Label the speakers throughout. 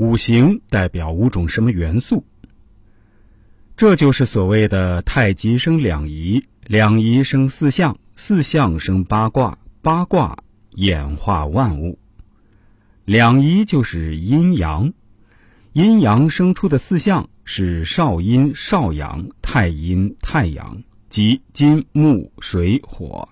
Speaker 1: 五行代表五种什么元素？这就是所谓的太极生两仪，两仪生四象，四象生八卦，八卦演化万物。两仪就是阴阳，阴阳生出的四象是少阴、少阳、太阴、太阳，即金、木、水、火。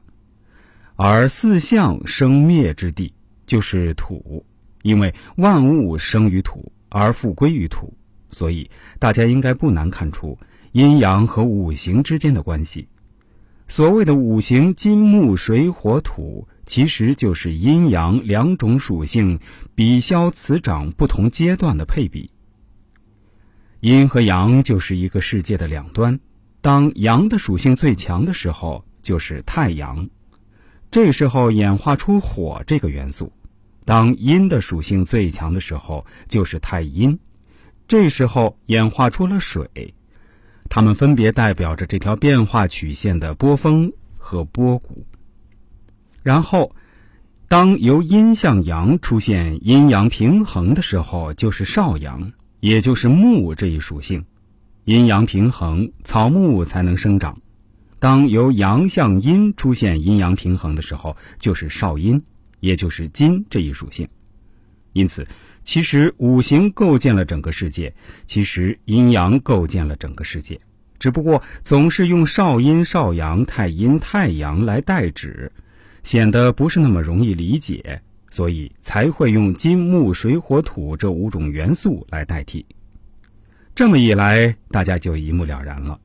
Speaker 1: 而四象生灭之地就是土，因为万物生于土而复归于土，所以大家应该不难看出阴阳和五行之间的关系。所谓的五行金木水火土，其实就是阴阳两种属性比消此长不同阶段的配比。阴和阳就是一个世界的两端，当阳的属性最强的时候，就是太阳。这时候演化出火这个元素，当阴的属性最强的时候，就是太阴。这时候演化出了水，它们分别代表着这条变化曲线的波峰和波谷。然后，当由阴向阳出现阴阳平衡的时候，就是少阳，也就是木这一属性。阴阳平衡，草木才能生长。当由阳向阴出现阴阳平衡的时候，就是少阴，也就是金这一属性。因此，其实五行构建了整个世界，其实阴阳构建了整个世界，只不过总是用少阴、少阳、太阴、太阳来代指，显得不是那么容易理解，所以才会用金木水火土这五种元素来代替。这么一来，大家就一目了然了。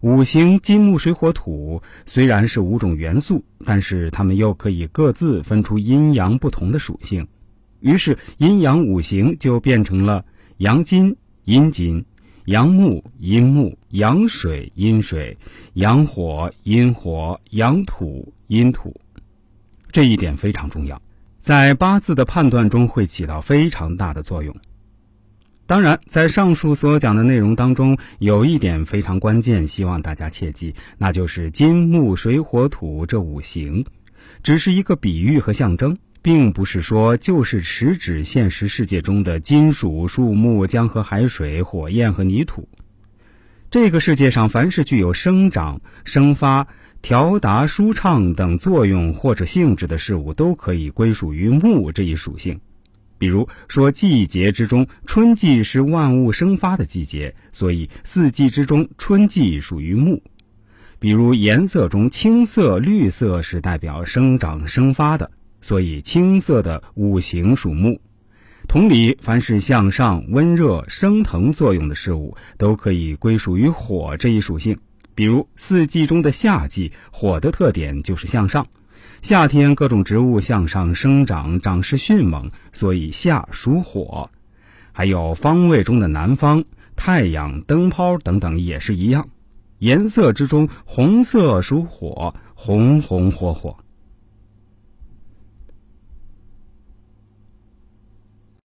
Speaker 1: 五行金木水火土虽然是五种元素，但是它们又可以各自分出阴阳不同的属性，于是阴阳五行就变成了阳金、阴金、阳木、阴木、阳水、阴水、阳火、阴火、阳土、阴土。这一点非常重要，在八字的判断中会起到非常大的作用。当然，在上述所讲的内容当中，有一点非常关键，希望大家切记，那就是金木水火土这五行，只是一个比喻和象征，并不是说就是实指现实世界中的金属、树木、江河海水、火焰和泥土。这个世界上，凡是具有生长、生发、调达、舒畅等作用或者性质的事物，都可以归属于木这一属性。比如说，季节之中，春季是万物生发的季节，所以四季之中，春季属于木。比如颜色中，青色、绿色是代表生长生发的，所以青色的五行属木。同理，凡是向上、温热、升腾作用的事物，都可以归属于火这一属性。比如四季中的夏季，火的特点就是向上。夏天各种植物向上生长，长势迅猛，所以夏属火。还有方位中的南方、太阳、灯泡等等也是一样。颜色之中，红色属火，红红火火。